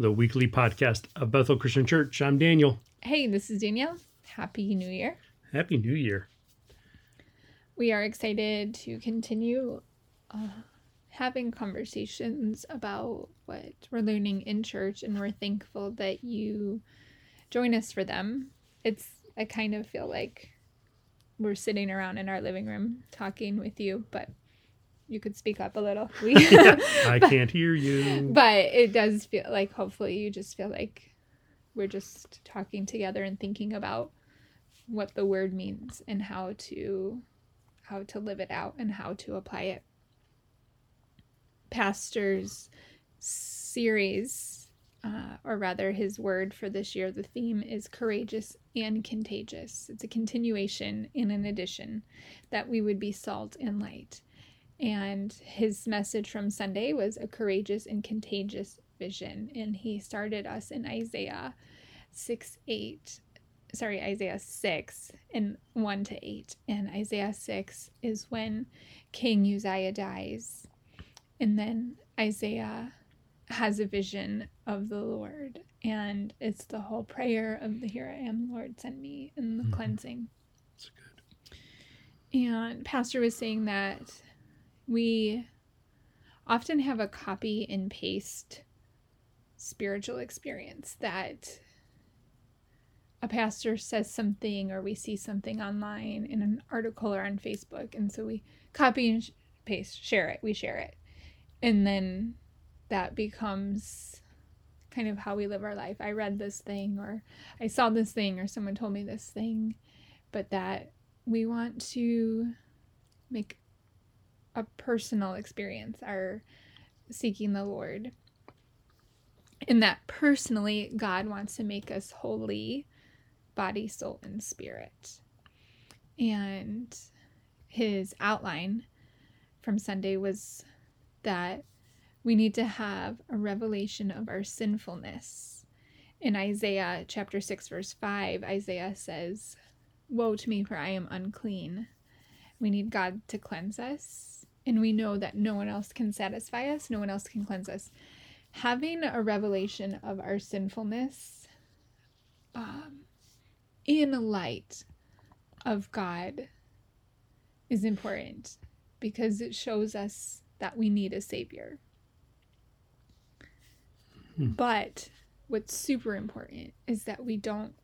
the weekly podcast of Bethel Christian Church. I'm Daniel. Hey, this is Danielle. Happy New Year. Happy New Year. We are excited to continue uh, having conversations about what we're learning in church, and we're thankful that you join us for them. It's, I kind of feel like we're sitting around in our living room talking with you, but you could speak up a little. We, I can't hear you. but it does feel like hopefully you just feel like we're just talking together and thinking about what the word means and how to how to live it out and how to apply it pastor's series uh, or rather his word for this year the theme is courageous and contagious it's a continuation and an addition that we would be salt and light and his message from Sunday was a courageous and contagious vision. And he started us in Isaiah 6 8. Sorry, Isaiah 6 and 1 to 8. And Isaiah 6 is when King Uzziah dies. And then Isaiah has a vision of the Lord. And it's the whole prayer of the Here I am, Lord, send me, and the mm-hmm. cleansing. That's good. And Pastor was saying that we often have a copy and paste spiritual experience that a pastor says something or we see something online in an article or on Facebook and so we copy and paste share it we share it. And then that becomes kind of how we live our life. I read this thing or I saw this thing or someone told me this thing but that we want to make a personal experience, our seeking the Lord. And that personally, God wants to make us holy, body, soul, and spirit. And his outline from Sunday was that we need to have a revelation of our sinfulness. In Isaiah chapter 6, verse 5, Isaiah says, Woe to me, for I am unclean. We need God to cleanse us and we know that no one else can satisfy us, no one else can cleanse us. Having a revelation of our sinfulness um, in light of God is important because it shows us that we need a savior. Hmm. But what's super important is that we don't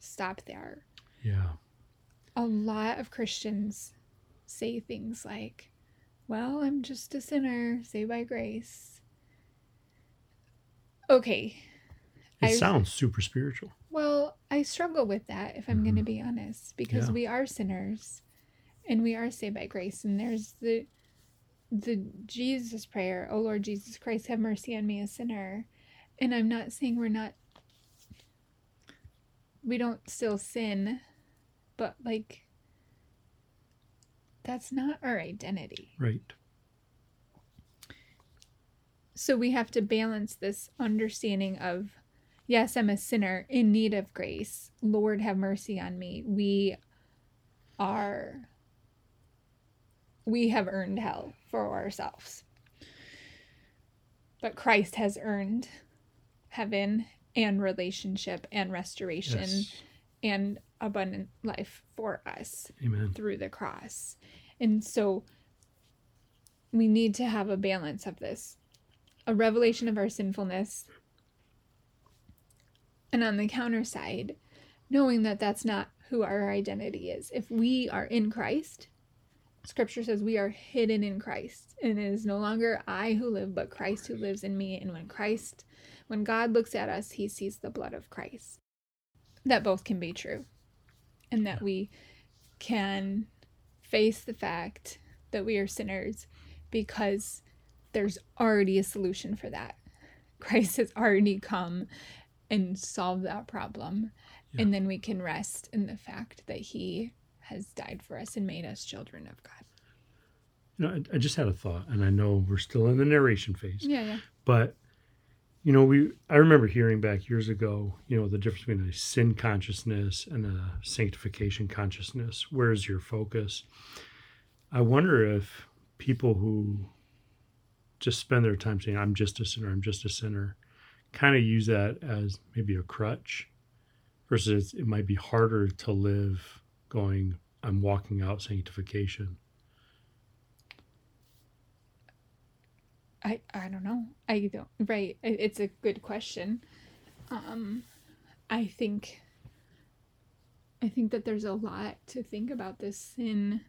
stop there. Yeah. A lot of Christians say things like, well, I'm just a sinner, saved by grace. Okay. It I, sounds super spiritual. Well, I struggle with that if I'm mm-hmm. going to be honest because yeah. we are sinners and we are saved by grace and there's the the Jesus prayer, "Oh Lord Jesus Christ, have mercy on me a sinner." And I'm not saying we're not we don't still sin, but like that's not our identity. Right. So we have to balance this understanding of yes, I'm a sinner in need of grace. Lord, have mercy on me. We are, we have earned hell for ourselves. But Christ has earned heaven and relationship and restoration yes. and abundant life for us Amen. through the cross. And so we need to have a balance of this a revelation of our sinfulness. And on the counter side, knowing that that's not who our identity is. If we are in Christ, scripture says we are hidden in Christ. And it is no longer I who live, but Christ who lives in me. And when Christ, when God looks at us, he sees the blood of Christ. That both can be true. And that we can face the fact that we are sinners because there's already a solution for that. Christ has already come and solved that problem. Yeah. And then we can rest in the fact that He has died for us and made us children of God. You know, I, I just had a thought, and I know we're still in the narration phase, Yeah, yeah. but you know, we I remember hearing back years ago, you know, the difference between a sin consciousness and a sanctification consciousness. Where's your focus? I wonder if people who just spend their time saying, I'm just a sinner, I'm just a sinner, kind of use that as maybe a crutch versus it might be harder to live going, I'm walking out sanctification. I I don't know. I don't. Right. It's a good question. Um, I think. I think that there's a lot to think about this sin,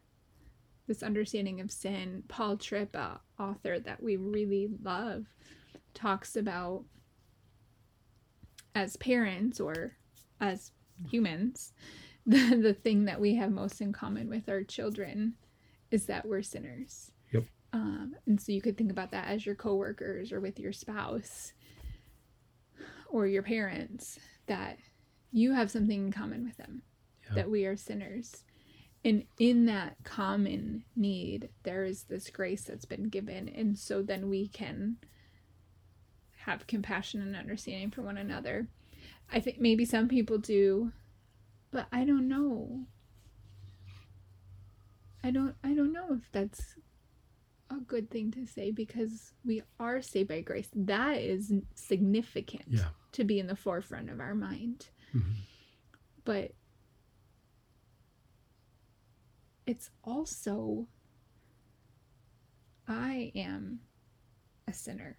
this understanding of sin. Paul Tripp, a author that we really love, talks about as parents or as humans, the, the thing that we have most in common with our children is that we're sinners. Um, and so you could think about that as your coworkers or with your spouse or your parents that you have something in common with them Yeah. that we are sinners. And in that common need there is this grace that's been given. And so then we can have compassion and understanding for one another. I think maybe some people do but i don't know. I don't i don't know if that's a good thing to say because we are saved by grace that is significant Yeah. to be in the forefront of our mind Mhm. but it's also I am a sinner.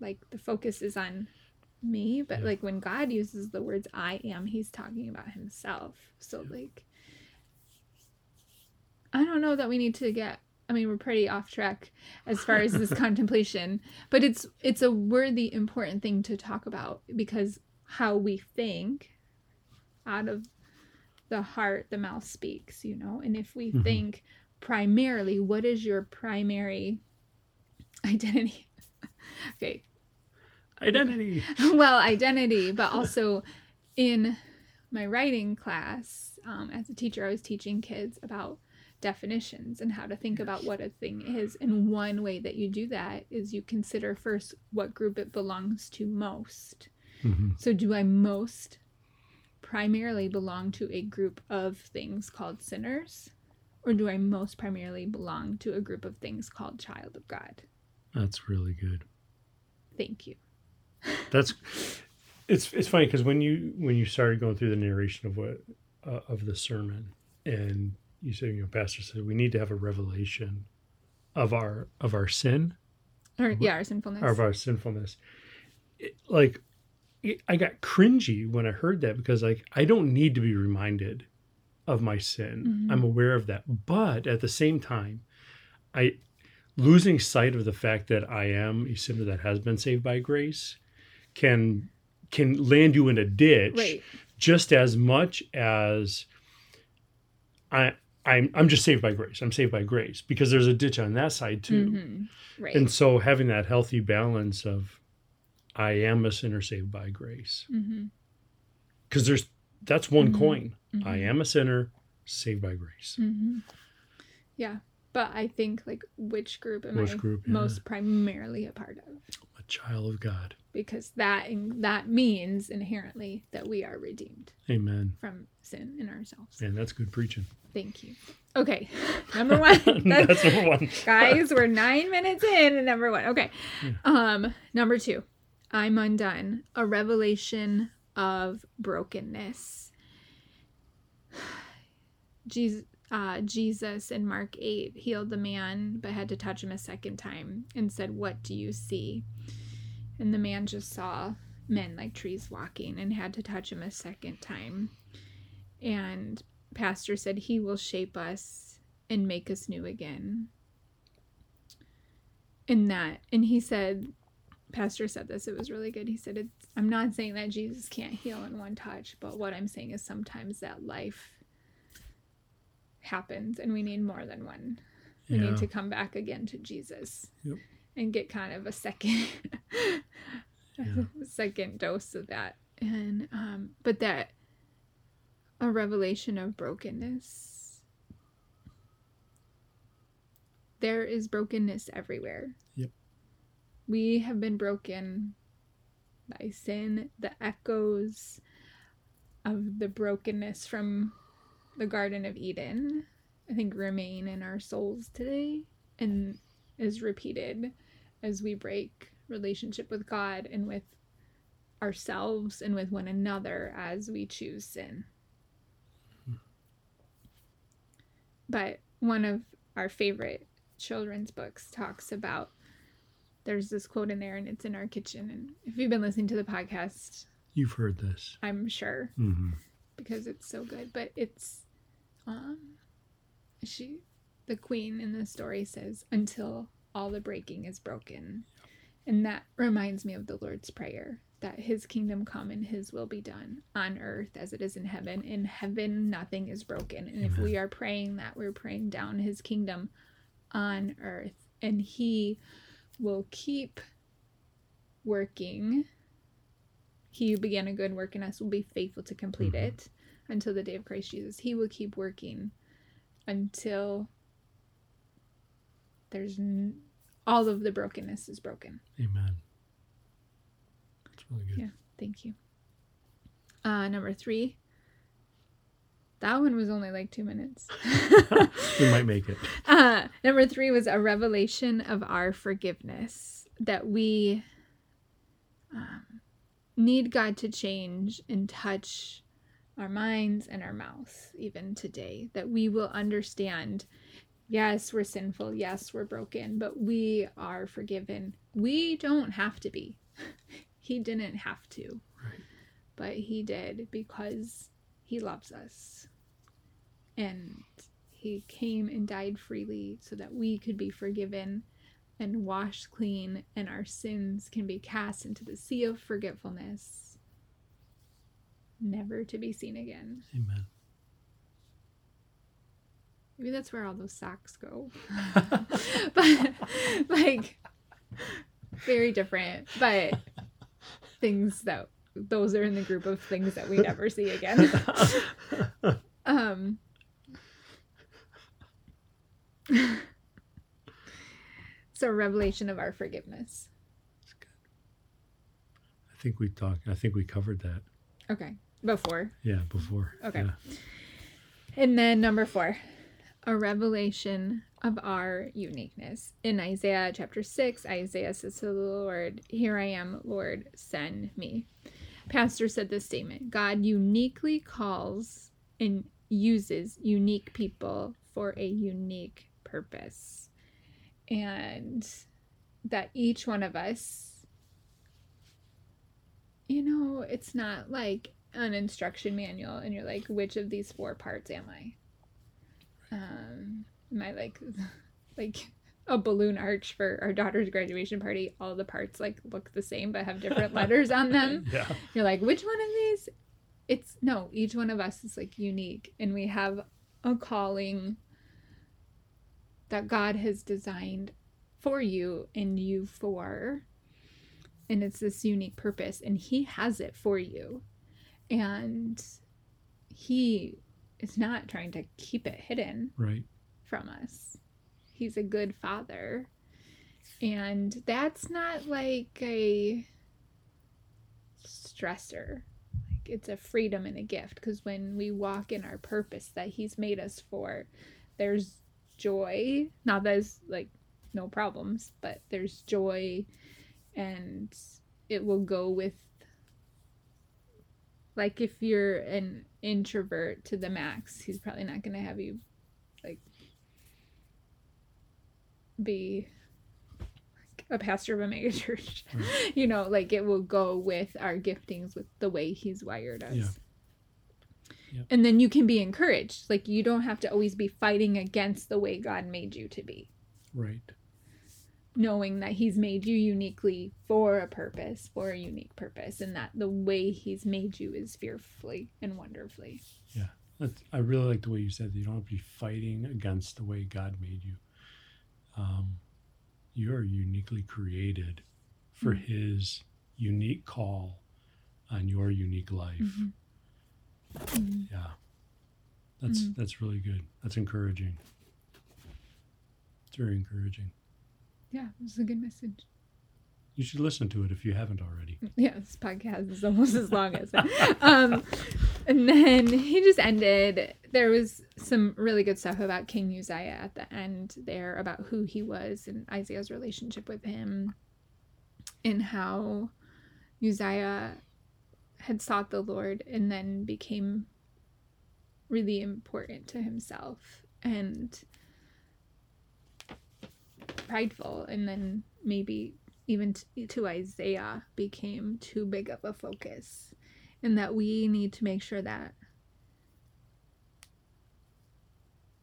Like the focus is on me, but Yeah. like when God uses the words I am, he's talking about himself. So like I don't know that we need to get I mean, we're pretty off track as far as this contemplation, but it's it's a worthy important thing to talk about because how we think out of the heart the mouth speaks, you know. And if we Mhm. think primarily what is your primary identity? okay, Identity. well, identity, but also in my writing class, um, as a teacher, I was teaching kids about definitions and how to think about what a thing is. And one way that you do that is you consider first what group it belongs to most. Mhm. So, do I most primarily belong to a group of things called sinners? Or do I most primarily belong to a group of things called child of God? That's really good. Thank you. That's it's it's funny because when you when you started going through the narration of what uh, of the sermon and you said you know pastor said we need to have a revelation of our of our sin Or, yeah, our sinfulness. of our sinfulness it, like it, i got cringy when i heard that because like i don't need to be reminded of my sin Mhm. i'm aware of that but at the same time i losing sight of the fact that i am a sinner that has been saved by grace can can land you in a ditch right. just as much as I I'm I'm just saved by grace. I'm saved by grace because there's a ditch on that side too. Mhm. Right. And so having that healthy balance of I am a sinner saved by grace. hmm Because there's that's one Mhm. coin. I Mhm. am a sinner saved by grace. hmm Yeah. But I think like which group am Which I group, yeah. most primarily a part of? A child of God. Because that that means inherently that we are redeemed Amen. from sin in ourselves. Man, that's good preaching. Thank you. Okay. Number one. that's number one. guys we're nine minutes in and number one okay Yeah. um number two i'm undone a revelation of brokenness jesus uh, jesus in mark 8 healed the man but had to touch him a second time and said what do you see and the man just saw men like trees walking and had to touch him a second time. And pastor said he will shape us and make us new again. In that and he said pastor said this it was really good. He said it's i'm not saying that jesus can't heal in one touch but what i'm saying is sometimes that life happens and we need more than one. We Yeah. need to come back again to jesus. Yep. And get kind of a second Yeah. second dose of that. And um but that a revelation of brokenness. There is brokenness everywhere. Yep. We have been broken by sin, the echoes of the brokenness from the Garden of Eden, I think remain in our souls today and is repeated as we break relationship with God and with ourselves and with one another as we choose sin. But one of our favorite children's books talks about there's this quote in there and it's in our kitchen and if you've been listening to the podcast You've heard this. i'm sure hmm because it's so good but it's um she the queen in the story says until all the breaking is broken. And that reminds me of the lord's prayer that his kingdom come and his will be done on earth as it is in heaven. In heaven nothing is broken. And if we are praying that we're praying down his kingdom on earth. And he will keep working. He who began a good work in us will be faithful to complete Mhm. it until the day of Christ Jesus. He will keep working until there's n- all of the brokenness is broken. Amen. That's really good. Yeah. Thank you. Uh, number three. That one was only like two minutes. we might make it. Uh, number three was a revelation of our forgiveness that we um, need God to change and touch our minds and our mouths even today. That we will understand yes, we're sinful, yes, we're broken, but we are forgiven. We don't have to be. he didn't have to, Right. but He did because He loves us. And he came and died freely so that we could be forgiven and washed clean and our sins can be cast into the sea of forgetfulness never to be seen again Amen. Maybe that's where all those socks go but like very different but things that those are in the group of things that we never see again um so revelation of our forgiveness I think we talked. I think we covered that. okay before Yeah, before. Okay. Yeah. and then number four a revelation of our uniqueness. In isaiah chapter 6 isaiah says to the lord here i am lord send me. Pastor said this statement god uniquely calls and uses unique people for a unique purpose. And that each one of us you know it's not like an instruction manual and you're like which of these four parts am i um i like like a balloon arch for our daughter's graduation party all the parts like look the same but have different letters on them. Yeah. you're like which one of these? It's no each one of us is like unique and we have a calling that god has designed for you and you for and it's this unique purpose and he has it for you. And he is not trying to keep it hidden Right. from us. He's a good father. And that's not like a stressor. Like it's a freedom and a gift because when we walk in our purpose that he's made us for, there's joy. Not that it's like no problems, but there's joy and it will go with like if you're an introvert to the max, he's probably not going to have you like be a pastor of a mega church. Right. You know, like it will go with our giftings with the way he's wired us. Yeah. Yep. And then you can be encouraged. Like you don't have to always be fighting against the way God made you to be. Right. Knowing that he's made you uniquely for a purpose, for a unique purpose, and that the way he's made you is fearfully and wonderfully. Yeah. That's, I really like the way you said that you don't have to be fighting against the way God made you. Um, you are uniquely created for Mm. His unique call on your unique life. Mm-hmm. Yeah. That's Mhm. that's really good. That's encouraging. It's very encouraging. Yeah, it was a good message. You should listen to it if you haven't already. Yeah, this podcast is almost as long as it. Um, and then he just ended. There was some really good stuff about King Uzziah at the end there about who he was and Isaiah's relationship with him, and how Uzziah had sought the Lord and then became really important to himself and prideful, and then maybe even to Isaiah became too big of a focus, and that we need to make sure that.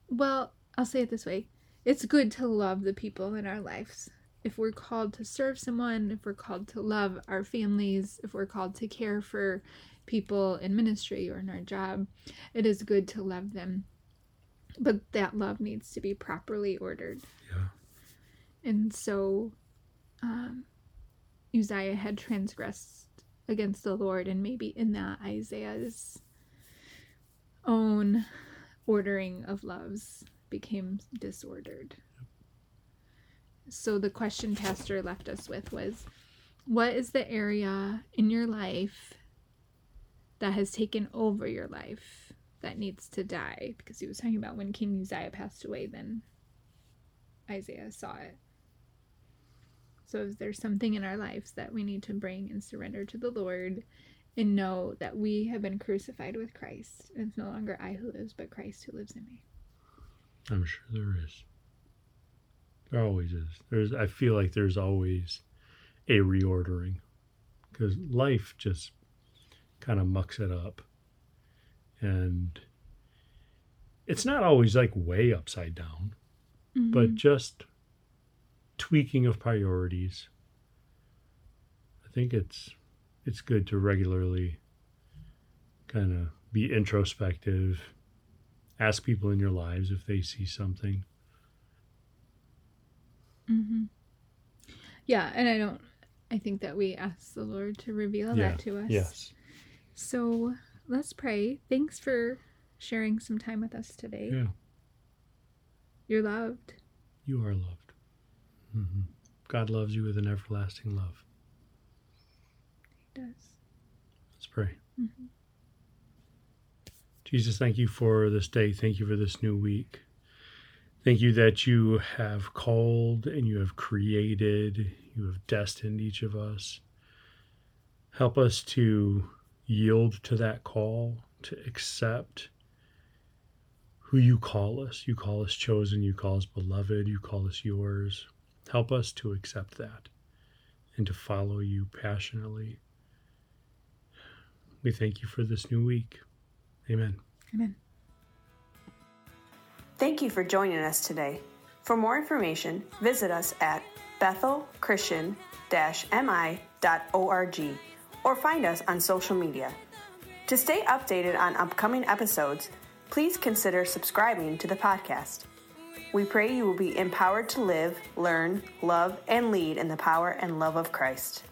Well, I'll say it this way it's good to love the people in our lives. If we're called to serve someone, if we're called to love our families, if we're called to care for people in ministry or in our job, it is good to love them. But that love needs to be properly ordered. Yeah. And so um, Uzziah had transgressed against the Lord, and maybe in that Isaiah's own ordering of loves became disordered. So the question Pastor left us with was What is the area in your life that has taken over your life that needs to die? Because he was talking about when King Uzziah passed away, then Isaiah saw it. So, is there something in our lives that we need to bring and surrender to the Lord and know that we have been crucified with Christ? And it's no longer I who lives, but Christ who lives in me. I'm sure there is. There always is. There's I feel like there's always a reordering because life just kind of mucks it up. And it's not always like way upside down, but mm-hmm. just tweaking of priorities. I think it's it's good to regularly kind of be introspective, ask people in your lives if they see something. hmm Yeah, and I don't. I think that we ask the Lord to reveal Yeah, that to us. Yes. So let's pray. Thanks for sharing some time with us today. Yeah. You're loved. You are loved. Hmm God loves you with an everlasting love. He does. Let's pray. Mhm. Jesus, thank you for this day. Thank you for this new week. Thank you that you have called and you have created, you have destined each of us. Help us to yield to that call, to accept who you call us. You call us chosen, you call us beloved, you call us yours. Help us to accept that and to follow you passionately. We thank you for this new week. Amen. Amen. Thank you for joining us today. For more information, visit us at bethelchristian-mi.org or find us on social media. To stay updated on upcoming episodes, please consider subscribing to the podcast. We pray you will be empowered to live, learn, love, and lead in the power and love of Christ.